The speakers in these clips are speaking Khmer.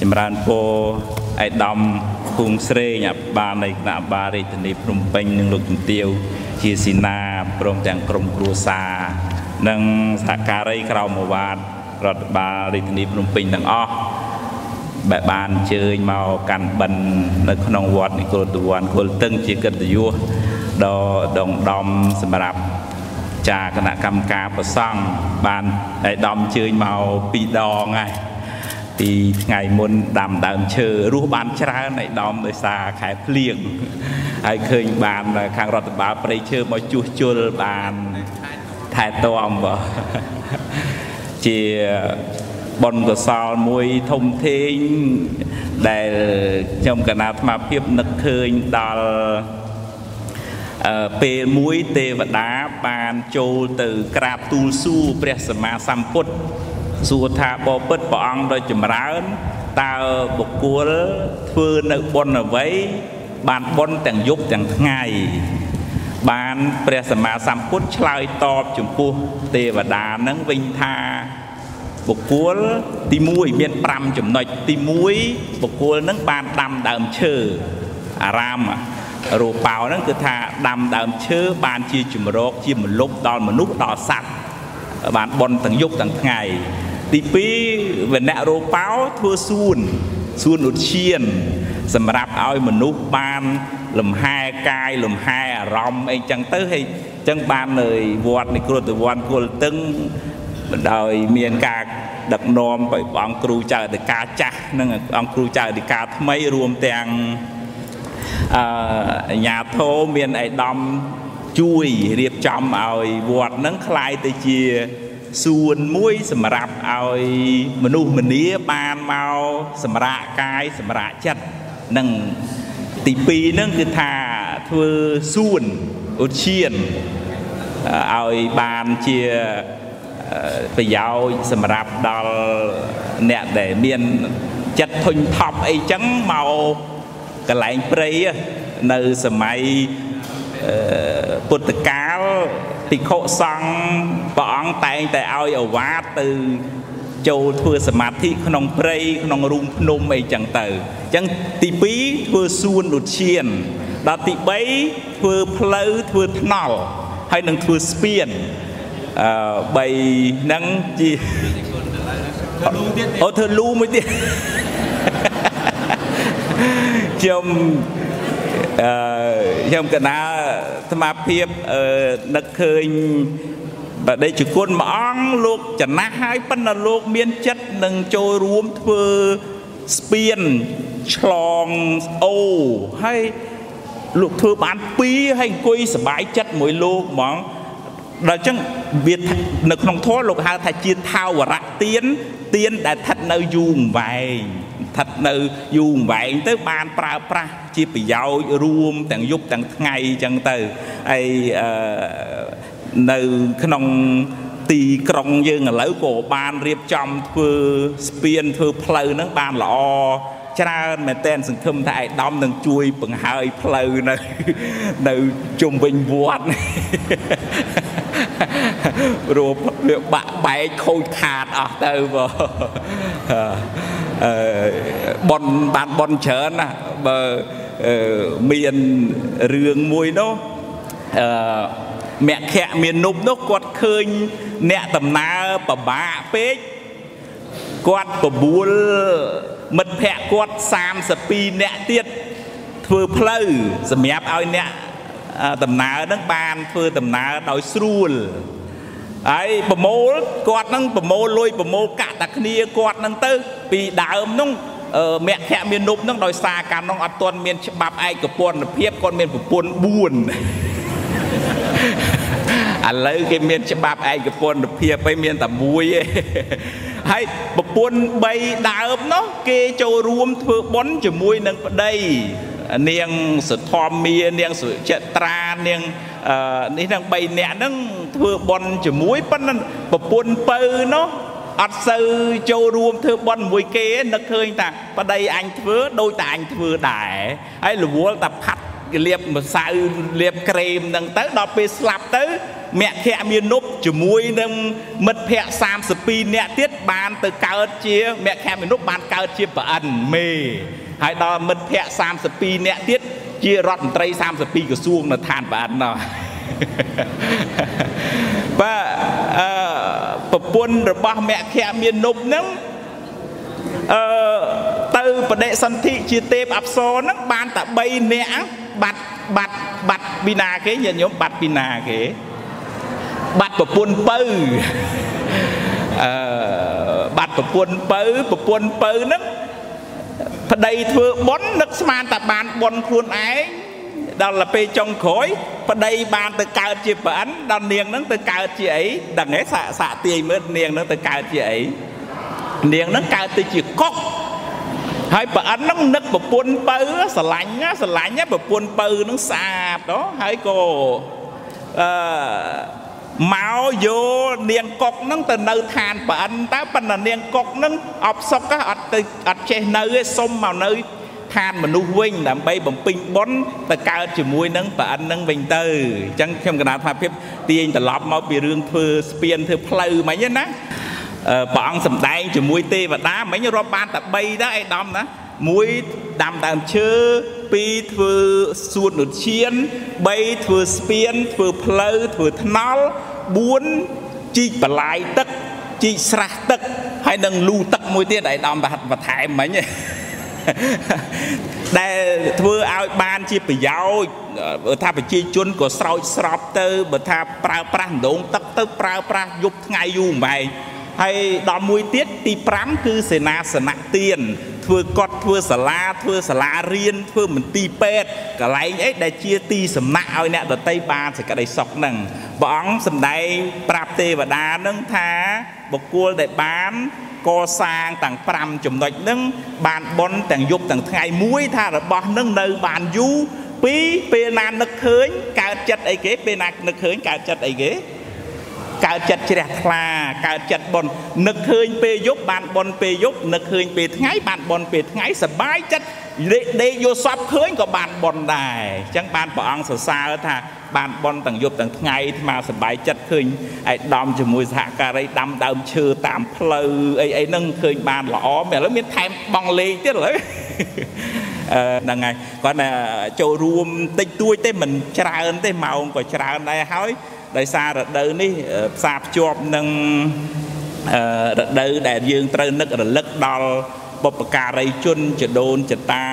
ចម្រើនពរឯកឧត្តមភូមិស្រេងអភិបាលនៃគណៈបាលរាជធានីភ្នំពេញនិងលោកជំទាវជាស៊ីណាព្រមទាំងក្រុមគ្រួសារនិងសហការីក្រមអាវ៉ាតរដ្ឋបាលរាជធានីភ្នំពេញទាំងអស់ដែលបានអញ្ជើញមកកាន់បិណ្ឌនៅក្នុងវត្តនិកុលតវ័នគុលតឹងជាកិត្តិយសដ៏ដងដំសម្រាប់ចាគណៈកម្មការប្រសង់បានឯកឧត្តមអញ្ជើញមកពីរដងហើយ ពីថ្ងៃមុនដាំដើមឈើរស់បានច្រើនឯកឧត្តមដោយសារខែភ្លៀងហើយឃើញបានខាងរដ្ឋបាលព្រៃឈើមកជួសជុលបានថែទាំបងជាបុណ្យកុសលមួយធំធេងដែលខ្ញុំកណាអាត្មាភាពនឹកឃើញដល់ពេលមួយទេវតាបានចូលទៅក្រាបទូលសួរព្រះសម្មាសម្ពុទ្ធ សួរថាបបិទ្ធព្រះអង្គដ៏ចម្រើនតើបុគ្គលធ្វើនៅបុណ្យអ្វីបានបុណ្យទាំងយប់ទាំងថ្ងៃបានព្រះសម្មាសម្ពុទ្ធឆ្លើយតបចំពោះទេវតានឹងវិញថាបុគ្គលទី1មាន5ចំណុចទី1បុគ្គលនឹងបានដាំដើមឈើអារាមរូបោហ្នឹងគឺថាដាំដើមឈើបានជាជំរកជាមលុបដល់មនុស្សដល់សត្វបានបនទាំងយប់ទាំងថ្ងៃ ទី2វណ្ណៈរូបោធ្វើសួនសួនឧទ្យានសម្រាប់ឲ្យមនុស្សបានលំហែកាយលំហែអារម្មណ៍អីចឹងទៅហើយចឹងបាននៅវត្តនៃគ្រួតវ័នគល់តឹងដោយមានការដឹកនាំព្រះអង្គគ្រូចៅអធិការចាស់និងអង្គគ្រូចៅអធិការថ្មីរួមទាំងអឺអាញាធោមានអេដំជួយរៀបចំឲ្យវត្តនឹងคล้ายទៅជា សួនមួយសម្រាប់ឲ្យមនុស្សម្នាបានមកសម្រាកកាយសម្រាកចិត្តនិងទី2ហ្នឹងគឺថាធ្វើសួនឧទ្យានឲ្យបានជាប្រយោជន៍សម្រាប់ដល់អ្នកដែលមានចិត្តធុញថប់អីចឹងមកកន្លែងព្រៃនៅសម័យពុទ្ធកាល ភិក្ខុសង្ឃព្រះអង្គតែងតែឲ្យអវាទទៅចូលធ្វើសមាធិក្នុងព្រៃក្នុងរូងភ្នំអីចឹងទៅអញ្ចឹងទី2ធ្វើសួនឧទ្យានដល់ទី3ធ្វើផ្លូវធ្វើថ្នល់ហើយនឹងធ្វើស្ពានអឺ3ហ្នឹងជាអូធ្វើលូមួយទៀតខ្ញុំអឺ ខ្ញុំកណាស្មារភាពអឺនឹកឃើញបដិជគុណមួយអង្គលោកចំណាស់ហើយប៉ុន្តែលោកមានចិត្តនឹងចូលរួមធ្វើស្ពានឆ្លងអូហើយលោកធ្វើបាន2ហើយអង្គុយសบายចិត្តមួយលោកហ្មងដល់ចឹងវានៅក្នុងធម៌លោកហៅថាជាថាវរៈទៀនទៀនដែលស្ថិតនៅយូរអង្វែងស្ ថិតនៅយូរអង្វែងទៅបានប្រើប្រាស់ជាប្រយោជន៍រួមទាំងយប់ទាំងថ្ងៃចឹងទៅហើយអឺនៅក្នុងទីក្រុងយើងឥឡូវក៏បានរៀបចំធ្វើស្ពានធ្វើផ្លូវហ្នឹងបានល្អច្រើនមែនតែនសង្ឃឹមថាឯកឧត្តមនឹងជួយបង្ហើយផ្លូវនៅនៅជុំវិញវត្តរួបវាបាក់បែកខូចខាតអស់ទៅបងអឺ ប៉ុនបានប៉ុនច្រើនណាបើមានរឿងមួយនោះអឺមគ្គមាននុបនោះគាត់ឃើញអ្នកដំណើរពិបាកពេកគាត់បបួលមិត្តភ័ក្តិគាត់32នាក់ទៀតធ្វើផ្លូវសម្រាប់ឲ្យអ្នកដំណើរនឹងបានធ្វើដំណើរដោយស្រួល ហើយប្រមូលគាត់នឹងប្រមូលលុយប្រមូលកាក់តែគ្នាគាត់នឹងទៅ ពីដើមនោះមគ្គមាននុបនឹងដោយសារកាលនោះអត់ទាន់មានច្បាប់ឯកពន្ធភាពគាត់មានប្រពន្ធ4ឥឡូវគេមានច្បាប់ឯកពន្ធភាពឯងមានតែមួយឯងហើយប្រពន្ធ3ដើមនោះគេចូលរួមធ្វើបុណ្យជាមួយនឹងប្តី នាងសុធម្មានាងសុចិត្រានាងនេះទាំង3នាក់ហ្នឹងធ្វើបុណ្យជាមួយប៉ុន្តែប្រពន្ធពៅនោះអត់សូវចូលរួមធ្វើបន់មួយគេនឹកឃើញថាប្តីអញធ្វើដូចតែអញធ្វើដែរហើយរវល់តែផាត់លាបម្សៅលាបក្រែមហ្នឹងទៅដល់ពេលស្លាប់ទៅមគ្គមានុបជាមួយនឹងមិត្តភ័ក្តិ32នាក់ទៀតបានទៅកើតជាមគ្គមានុបបានកើតជាប្រអិនមេ ហើយដល់មិត្តភ័ក្តិ32នាក់ទៀតជារដ្ឋមន្ត្រី32ក្រសួងនៅឋានប្រអិនណោះបាទអឺប្រពន្ធរបស់មគ្គមានុបហ្នឹងអឺទៅបដិសន្ធិជាទេពអប្សរហ្នឹងបានតែ3នាក់បាត់បាត់បាត់ពីណាគេញាតិញោមបាត់ពីណាគេបាត់ប្រពន្ធពៅអឺបាត់ប្រពន្ធពៅប្រពន្ធពៅហ្នឹង ប្តីធ្វើបុណ្យនឹកស្មានតែបានបុណ្យខ្លួនឯងដល់ទៅពេលចុងក្រោយប្តីបានទៅកើតជាប្រអិនដល់នាងហ្នឹងទៅកើតជាអីដឹងទេសាក់សាក់ទាយមើលនាងហ្នឹងទៅកើតជាអីនាងហ្នឹងកើតទៅជាកុកហើយប្រអិនហ្នឹងនឹកប្រពន្ធបើស្រឡាញ់ស្រឡាញ់ប្រពន្ធបើហ្នឹងស្អាតហ៎ហើយក៏អឺ មកយកនាងកុកហ្នឹងទៅនៅឋានប្រអិនតើប៉ុន្តែនាងកុកហ្នឹងអបសុកអត់ទៅអត់ចេះនៅទេសុំមកនៅឋានមនុស្សវិញដើម្បីបំពេញបុណ្យទៅកើតជាមួយនឹងប្រអិននឹងវិញទៅអញ្ចឹងខ្ញុំកណាត់ថាភាពទាញត្រឡប់មកពីរឿងធ្វើស្ពានធ្វើផ្លូវមិញណាព្រះអង្គសម្ដែងជាមួយទេវតាមិញរាប់បានតែ3ដែរឯដំណា មួយដាំដើមឈើពីរធ្វើសួនឧទ្យាន3ធ្វើស្ពានធ្វើផ្លូវធ្វើថ្នល់4ជីកបលាយទឹកជីកស្រះទឹកហើយនឹងលូទឹកមួយទៀតឯដំបន្ថែមមិញដែលធ្វើឲ្យបានជាប្រយោជន៍បើថាប្រជាជនក៏ស្រោចស្រពទៅបើថាប្រើប្រាស់ដងទឹកទៅប្រើប្រាស់យប់ថ្ងៃយូរម្បែងហើយដល់មួយទៀតទី5គឺសេនាសនៈទាន ធ្វើកត់ធ្វើសាលាធ្វើសាលារៀនធ្វើមន្ទីរពេទ្យកន្លែងអីដែលជាទីសំណាក់ឲ្យអ្នកដតីបានសេចក្តីសុខហ្នឹងព្រះអង្គសម្ដែងប្រាប់ទេវតានឹងថាបុគ្គលដែលបានកសាងទាំង5ចំណុចហ្នឹងបានបន់ទាំងយប់ទាំងថ្ងៃមួយថារបស់ហ្នឹងនៅបានយូរពីរពេលណានឹកឃើញកើតចិត្តអីគេពេលណានឹកឃើញកើតចិត្តអីគេ កើតចិត្តជ្រះថ្លាកើតចិត្តបននឹកឃើញពេលយប់បានបនពេលយប់នឹកឃើញពេលថ្ងៃបានបនពេលថ្ងៃសបាយចិត្តដេកយកសពឃើញក៏បានបនដែរអញ្ចឹងបានព្រះអង្គសរសើរថាបានបនទាំងយប់ទាំងថ្ងៃស្មាសបាយចិត្តឃើញឯដំជាមួយសហការីដាំដើមឈើតាមផ្លូវអីអីហ្នឹងឃើញបានល្អឥឡូវមានថែមបងលេងទៀតឥឡូវហ្នឹងហើយគាត់ថាចូលរួមតិចតួចទេមិនច្រើនទេម៉ោងក៏ច្រើនដែរហើយ ដោយសាររដូវនេះផ្សារភ្ជាប់នឹងរដូវដែលយើងត្រូវនឹករលឹកដល់បុព្វការីជនចដូនចតា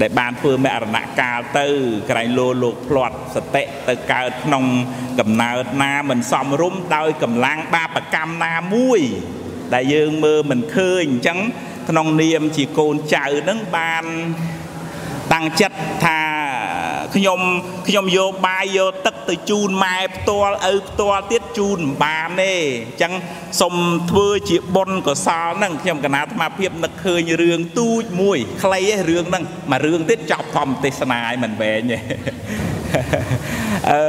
ដែលបានធ្វើមរណកាលទៅក្រែងលោលោកផ្្លាត់សតិទៅកើតក្នុងកំណើតណាមិនសមរម្យដោយកម្លាំងបាបកម្មណាមួយ ដែលយើងមើលមិនឃើញអញ្ចឹងក្នុងនាមជាកូនចៅនឹងបានតាំងចិត្តថា ខ្ញុំខ្ញុំយកបាយយកទឹកទៅជូនម៉ែផ្ទាល់ឪផ្ទាល់ទៀតជូនមិនបានទេអញ្ចឹងសុំធ្វើជាបុណ្យកុសលហ្នឹងខ្ញុំកណាអាត្មាភាពនឹកឃើញរឿងទូចមួយខ្លីឯងរឿងហ្នឹងមួយរឿងទៀតចប់ធម្មទេសនាឲ្យមិនវែងទេអឺ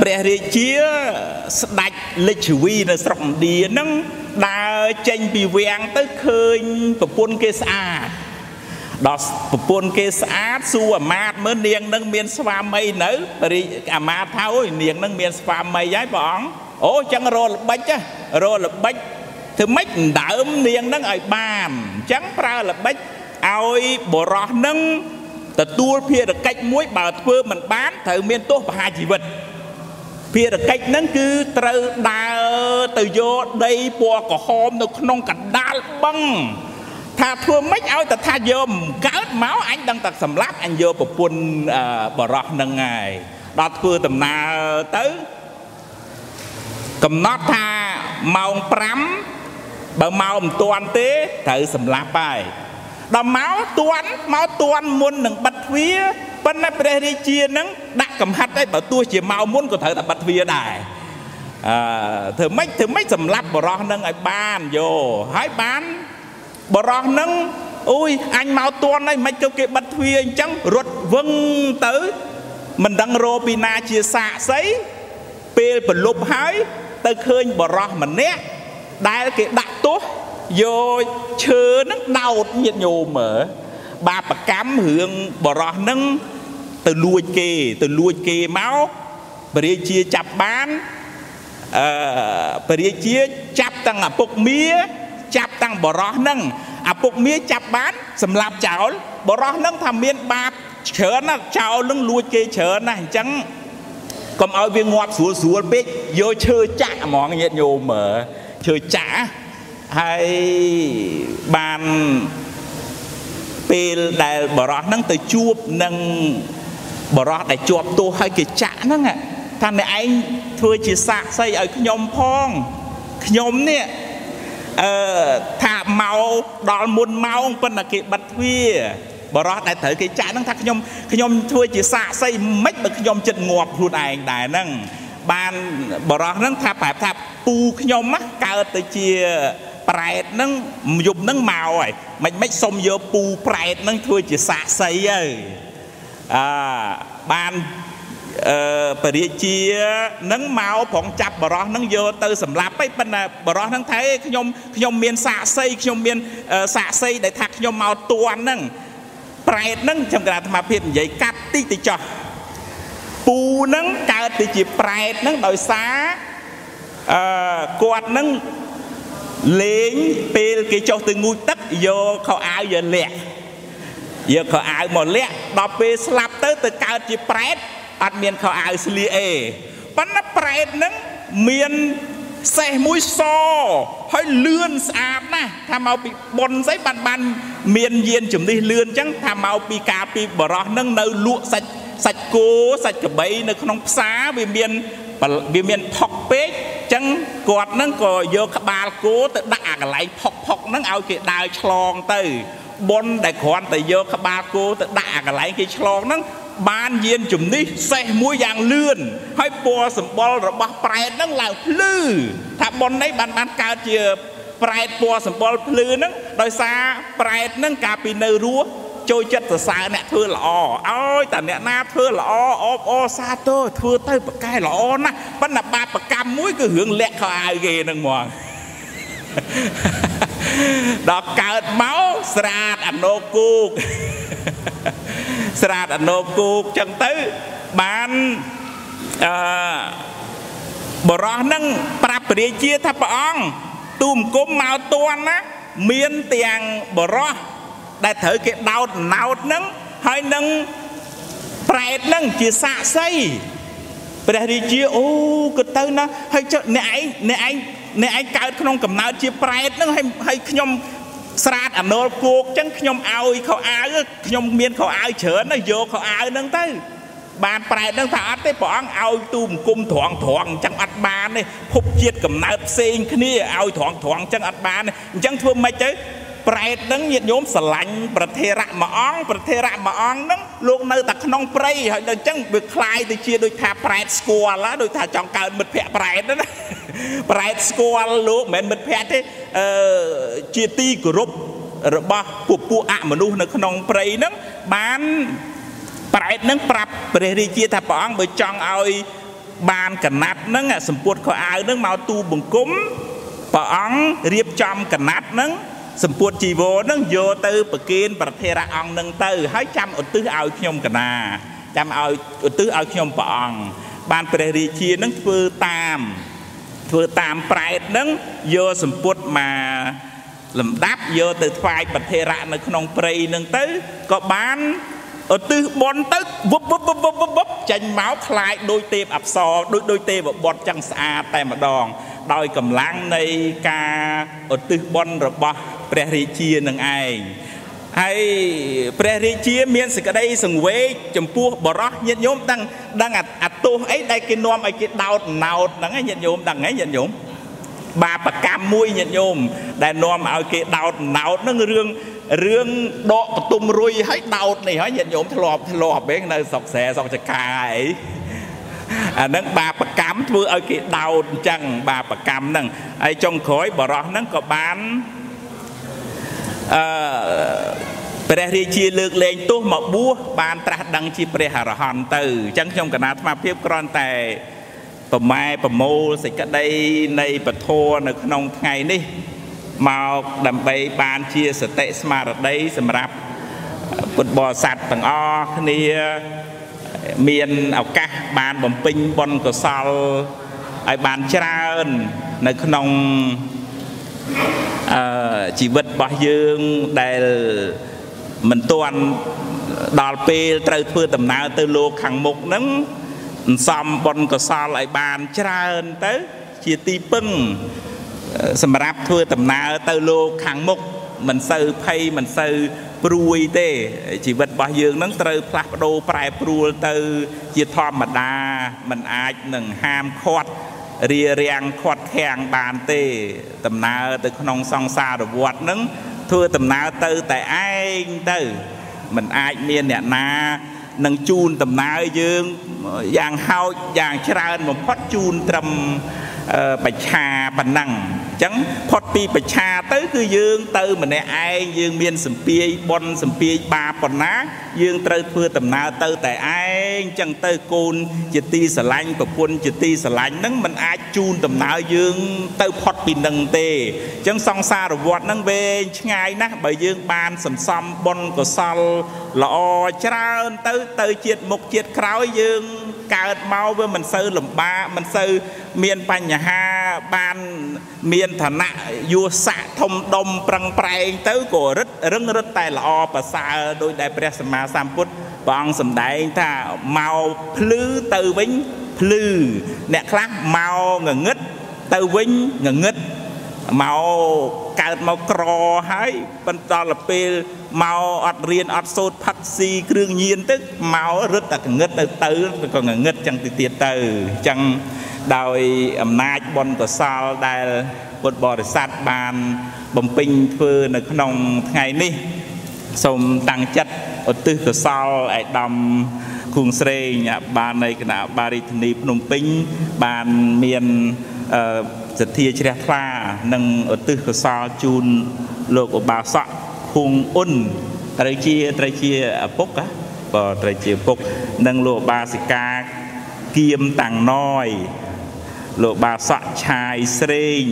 ព្រះរាជាស្ដេចលិជ្ជវីនៅស្រុកឥណ្ឌាហ្នឹងដើរចេញពីវាំងទៅឃើញប្រពន្ធគេស្អាត ដល់ប្រពន្ធគេស្អាតសួរអាមាតមើលនាងនឹងមានស្វាមីនៅរីអាមាតថាអូយនាងនឹងមានស្វាមីហើយព្រះអង្គអូចឹងរល្បិចរល្បិចធ្វើម៉េចដើមនាងនឹងឲ្យបានអញ្ចឹងប្រើល្បិចឲ្យបរោះនឹងទទួលភារកិច្ចមួយបើធ្វើមិនបានត្រូវមានទោសប្រហារជីវិតភារកិច្ចហ្នឹងគឺត្រូវដើរទៅយកដីពណ៌ក្រហមនៅក្នុងកណ្ដាលបឹង ថាធ្វើម៉េចឲ្យតថាយកកើតមកអញដឹងតែសម្លាប់អញយកប្រពន្ធបរោះនឹងហើយដល់ធ្វើដំណើរទៅកំណត់ថាម៉ោង5បើមកមិនទាន់ទេត្រូវសម្លាប់ហើយដល់មកទាន់មកទាន់មុននឹងបិទទ្វារប៉ុន្តែព្រះរាជានឹងដាក់កំហិតឲ្យបើទោះជាមកមុនក៏ត្រូវតែបិទទ្វារដែរអឺធ្វើម៉េចធ្វើម៉េចសម្លាប់បរោះនឹងឲ្យបានយកហើយបាន បរោះនឹងអូយអញមកតន់ហើយមិនទៅគេបិទទ្វារអញ្ចឹងរត់វឹងទៅមិនដឹងរោពីណាជាសាកសីពេលប្រលប់ហើយ ទៅឃើញបរោះម្នាក់ដែលគេដាក់ទោសយកឈើនឹងដោតញាតញោមមើលបាបកម្មរឿងបរោះនឹងទៅលួចគេ ទៅលួចគេមកពរាជាចាប់បានអឺពរាជាចាប់តាំងឪពុកមា ចាប់តាំងបរោះនឹងឪពុកមាចាប់បានសម្លាប់ចោលបរោះនឹងថាមានបាបច្រើនណាស់ចោលនឹងលួចគេច្រើនណាស់អញ្ចឹងកុំឲ្យវាងាប់ស្រួលស្រួលពេកយកឈើចាក់ហ្មងញាតិញោមឈើចាក់ហើយបានពេលដែលបរោះហ្នឹងទៅជួបនឹងបរោះដែលជាប់ទោសឲ្យគេចាក់ហ្នឹងថាអ្នកឯងធ្វើជាសាក់សីឲ្យខ្ញុំផងខ្ញុំនេះ អឺថាមកដល់មុនម៉ោងប៉ុន្តែគេបិទទ្វារបរោះដែលត្រូវគេចាក់ហ្នឹងថាខ្ញុំខ្ញុំធ្វើជាសាក់សីមិនបើខ្ញុំចិត្តងាប់ខ្លួនឯងដែរហ្នឹងបានបរោះហ្នឹងថាប្រាប់ថាពូខ្ញុំកើតទៅជាប្រែតហ្នឹងយប់ហ្នឹងមកហើយមិនមិនសុំយកពូប្រែតហ្នឹងធ្វើជាសាក់សីហើយអឺបាន អឺបរិជានឹងមកប្រងចាប់បរោះនឹងយកទៅសម្លាប់ឯប៉ុន្តែបរោះនឹងថាខ្ញុំខ្ញុំមានសាកសីខ្ញុំមានសាកសីដែលថាខ្ញុំមកតួនហ្នឹងប្រែតហ្នឹងខ្ញុំកណាអាត្មាភាពនិយាយកាត់តិចតិចចោះពូហ្នឹងកើតទៅជាប្រែតហ្នឹងដោយសារអឺគាត់ហ្នឹងលេងពេលគេចុះទៅងូតទឹកយកខោអាវយកលាក់យកខោអាវមកលាក់ដល់ពេលស្លាប់ទៅទៅកើតជាប្រែត អត់មានខោអាវស្លៀកអេប៉ុន្តែប្រែតហ្នឹងមានសេះមួយសហើយលឿនស្អាតណាស់ថាមកពីប៉ុនស្អីបានបានមានយានជំនិះលឿនអញ្ចឹងថាមកពីការពីបរោះហ្នឹងនៅលក់សាច់សាច់គោសាច់ក្របីនៅក្នុងផ្សារវាមានវាមានផុកពេកចឹងគាត់ហ្នឹងក៏យកក្បាលគោទៅដាក់អាកន្លែងផុកផុកហ្នឹងឲ្យគេដើរឆ្លងទៅប៉ុនដែលគ្រាន់តែយកក្បាលគោទៅដាក់អាកន្លែងគេឆ្លងហ្នឹង បានយានជំនិះសេះមួយយ៉ាងលឿនហើយពណ៌សម្បុររបស់ប្រែតហ្នឹងឡើងភ្លឺថាប៉ុននេះបានបានកើតជាប្រែតពណ៌សម្បុរភ្លឺហ្នឹងដោយសារប្រែតហ្នឹងកាលពីនៅរស់ចូលចិត្តសរសើរអ្នកធ្វើល្អឲ្យតែអ្នកណាធ្វើល្អអបអសាទរធ្វើទៅប្រកែល្អណាស់ប៉ុន្តែបាបកម្មមួយគឺរឿងលាក់ខោអាវគេហ្នឹងហ្មងដល់កើតមកស្រាតអនោគូក ស្រាតអនោគូកចឹងទៅបានអឺបរោះហ្នឹងប្រាប់ព្រះរាជាថាព្រះអង្គទូមគុំមកតួនណាមានទាំងបរោះដែលត្រូវគេដោតណោតហ្នឹងហើយនឹងប្រែតហ្នឹងជាសាកសីព្រះរាជាអូក៏ទៅណាហើយចុះអ្នកឯងអ្នកឯងអ្នកឯងកើតក្នុងកំណើតជាប្រែតហ្នឹងហើយហើយខ្ញុំ ស្រាតអនុលគោកចឹងខ្ញុំឲ្យខោអាវខ្ញុំមានខោអាវច្រើនណាយកខោអាវហ្នឹងទៅបានប្រែតនឹងថាអត់ទេព្រះអង្គឲ្យទូមង្គមត្រង់ត្រង់អញ្ចឹងអត់បានទេភពជាតិកំណើតផ្សេងគ្នាឲ្យត្រង់ត្រង់អញ្ចឹងអត់បានទេអញ្ចឹងធ្វើម៉េចទៅ ប្រែតនឹងញាតិញោមស្រឡាញ់ប្រធេរៈមួយអង្គប្រធេរៈមួយអង្គនឹងលោកនៅតែក្នុងព្រៃហើយដល់អញ្ចឹងវាคล้ายទៅជាដូចថាប្រែតស្គាល់ដូចថាចង់កើតមិត្តភ័ក្ដិប្រែតណាប្រែតស្គាល់លោកមិនមែនមិត្តភ័ក្ដិទេអឺជាទីគោរពរបស់ពួកពួកអមនុស្សនៅក្នុងព្រៃហ្នឹងបានប្រែតនឹងប្រាប់ព្រះរាជាថាព្រះអង្គបើចង់ឲ្យបានកណាត់ហ្នឹងសម្ពុតខោអាវហ្នឹងមកទូបង្គំព្រះអង្គរៀបចំកណាត់ហ្នឹង សម្ពុតជីវរនឹងយកទៅប្រគិនប្រធេរៈអង្គនឹងទៅហើយចាំឧទ្ទិសឲ្យខ្ញុំកណាចាំឲ្យឧទ្ទិសឲ្យខ្ញុំព្រះអង្គបានព្រះរាជានឹងធ្វើតាមធ្វើតាមប្រែតនឹងយកសម្ពុតមកលំដាប់យកទៅថ្វាយប្រធេរៈនៅក្នុងព្រៃនឹងទៅក៏បានឧទ្ទិសបន់ទៅវឹបវឹបវឹបវឹបវឹបចេញមកคล้ายដូចទេពអប្សរដូចដូចទេវបុត្រចឹងស្អាតតែម្ដង ដោយកម្លាំងនៃការឧទ្ទិសបុណ្យរបស់ព្រះរាជានឹងឯងហើយព្រះរាជាមានសេចក្តីសង្វេគចំពោះបរោះញាតិញោមដឹងដឹងអាទោសអីដែលគេនាំឲ្យគេដោតណោតហ្នឹងញាតិញោមដឹងហ៎ញាតិញោមបាបកម្មមួយញាតិញោមដែលនាំឲ្យគេដោតណោតហ្នឹងរឿងរឿងដកបន្ទុំរុយឲ្យដោតនេះហើយញាតិញោមធ្លាប់ធ្លាប់ឯងនៅស្រុកស្រែស្រុកចកាអី អាហ្នឹងបាបកម្មធ្វើឲ្យគេដោតអញ្ចឹងបាបកម្មហ្នឹងហើយចុងក្រោយបរោះហ្នឹងក៏បានអឺព្រះរាជាលើកលែងទោសមកបួសបានត្រាស់ដឹងជាព្រះអរហន្តទៅអញ្ចឹងខ្ញុំកណាអាត្មាភាពគ្រាន់តែប្រម៉ែប្រមូលសេចក្តីនៃពធនៅក្នុងថ្ងៃនេះមកដើម្បីបានជាសតិស្មារតីសម្រាប់ពុទ្ធបរិស័ទទាំងអស់គ្នា មានឱកាសបានបំពេញបុណ្យកុសលឲ្យបានច្រើននៅក្នុងអឺជីវិតរបស់យើងដែលមិនទាន់ដល់ពេលត្រូវធ្វើដំណើរទៅលោកខាងមុខហ្នឹងសន្សំបុណ្យកុសលឲ្យបានច្រើនទៅ ជាទីពឹងសម្រាប់ធ្វើដំណើរទៅលោកខាងមុខមិនសូវភ័យមិនសូវ ព្រួយទេជីវិតរបស់យើងនឹងត្រូវផ្លាស់ប្ដូរប្រែប្រួលទៅជាធម្មតាมันអាចនឹងហាមឃាត់រារាំងខាត់ខាំងបានទេដំណើរទៅក្នុងសង្សារវដ្តនឹងធ្វើដំណើរទៅតែឯងទៅมันអាចមានអ្នកណានឹងជូនដំណើរយើងយ៉ាងហោចយ៉ាងច្រើនបំផុតជូនត្រឹម បច្ឆាប៉ុណ្ណឹងអញ្ចឹងផុតពីបច្ឆាទៅគឺយើងទៅម្នាក់ឯងយើងមានសម្ពាយបនសម្ពាយបាប៉ុណ្ណា យើងត្រូវធ្វើដំណើរទៅតែឯងអញ្ចឹងទៅកូនជាទីស្រឡាញ់ប្រពន្ធជាទីស្រឡាញ់ហ្នឹងมันអាចជូនដំណើរយើង ទៅផុតពីនឹងទេអញ្ចឹងសង្សារវដ្តហ្នឹងវែងឆ្ងាយណាស់បើយើងបានសន្សំបុណ្យកុសលល្អច្រើនទៅទៅជាតិមុខជាតិក្រោយយើង កើតមកវាមិនសូវលំបាកមិនសូវមានបញ្ហាបានមានឋានៈយុស័កធំដុំប្រឹងប្រែងទៅក៏រឹតរឹងរឹតតែល្អប្រសើរដោយដែលព្រះសម្មាសម្ពុទ្ធព្រះអង្គសម្ដែងថាមកភ្លឺទៅវិញភ្លឺអ្នកខ្លះមកងងឹតទៅវិញងងឹតមកកើតមកក្រហើយបន្តដល់ពេល មកអត់រៀនអត់សូត្រផឹកស៊ីគ្រឿងញៀនទៅមករឹតតែកងឹតទៅទៅក៏ងងឹតចឹងទៅទៀតទៅចឹងដោយអំណាចបុណ្យកុសលដែលពុទ្ធបរិស័ទបានបំពេញធ្វើនៅក្នុងថ្ងៃនេះសូមតាំងចិត្តឧទ្ទិសកុសលឯកឧត្តមគូងស្រេងបាននៃគណៈបារិធានីភ្នំពេញបានមានសទ្ធាជ្រះថ្លានិងឧទ្ទិសកុសលជូនលោកឧបាសក ភួងអ៊ុនត្រូវជាត្រូវជាឪពុកក៏ត្រូវជាឪពុកនិងលោកបាសិកាគៀមតាំងណយលោកបាសកឆាយស្រេង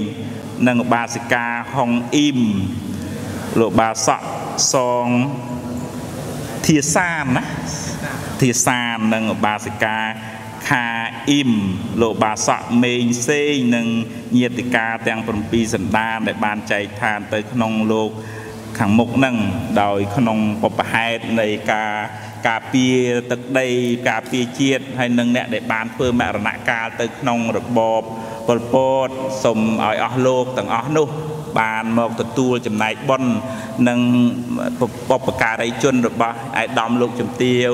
និងបាសិកាហុងអ៊ីមលោកបាសកសងធាសានណាធាសាននិងបាសិកាខាអ៊ីមលោកបាសកមេងសេងនិងញាតិកាទាំង7សន្តានដែលបានចែកឋានទៅក្នុងលោក ខាងមុខនឹងដោយក្នុងបបហេតុនៃការការពារទឹកដីការពារជាតិហើយនឹងអ្នកដែលបានធ្វើមរណកាលទៅក្នុងរបបប៉ុលពតសូមឲ្យអស់លោកទាំងអស់នោះ បានមកទទួលចំណែកបុណ្យនិងបពការីជនរបស់ឯកឧត្តមលោកជំទាវ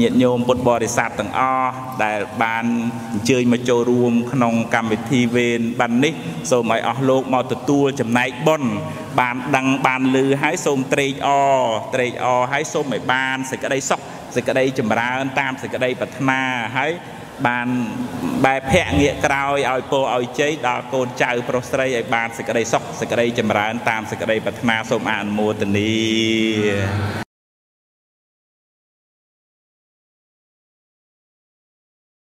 ញាតិញោមពុទ្ធបរិស័ទទាំងអស់ដែលបានអញ្ជើញមកចូលរួម ក្នុងកម្មវិធីវេនបាននេះសូមឲ្យអស់លោកមកទទួលចំណែកបុណ្យបានដឹងបានលឺហើយសូមត្រេកអរត្រេកអរហើយសូមឲ្យបានសេចក្តីសុខសេចក្តីចម្រើនតាមសេចក្តីប្រាថ្នាហើយ បានបែបភ័ក្រងាកក្រោយឲ្យពោឲ្យជ័យដល់កូនចៅប្រុសស្រីឲ្យបានសេចក្តីសុខសេចក្តីចម្រើនតាមសេចក្តីប្រាថ្នាសូមអនុមោទនា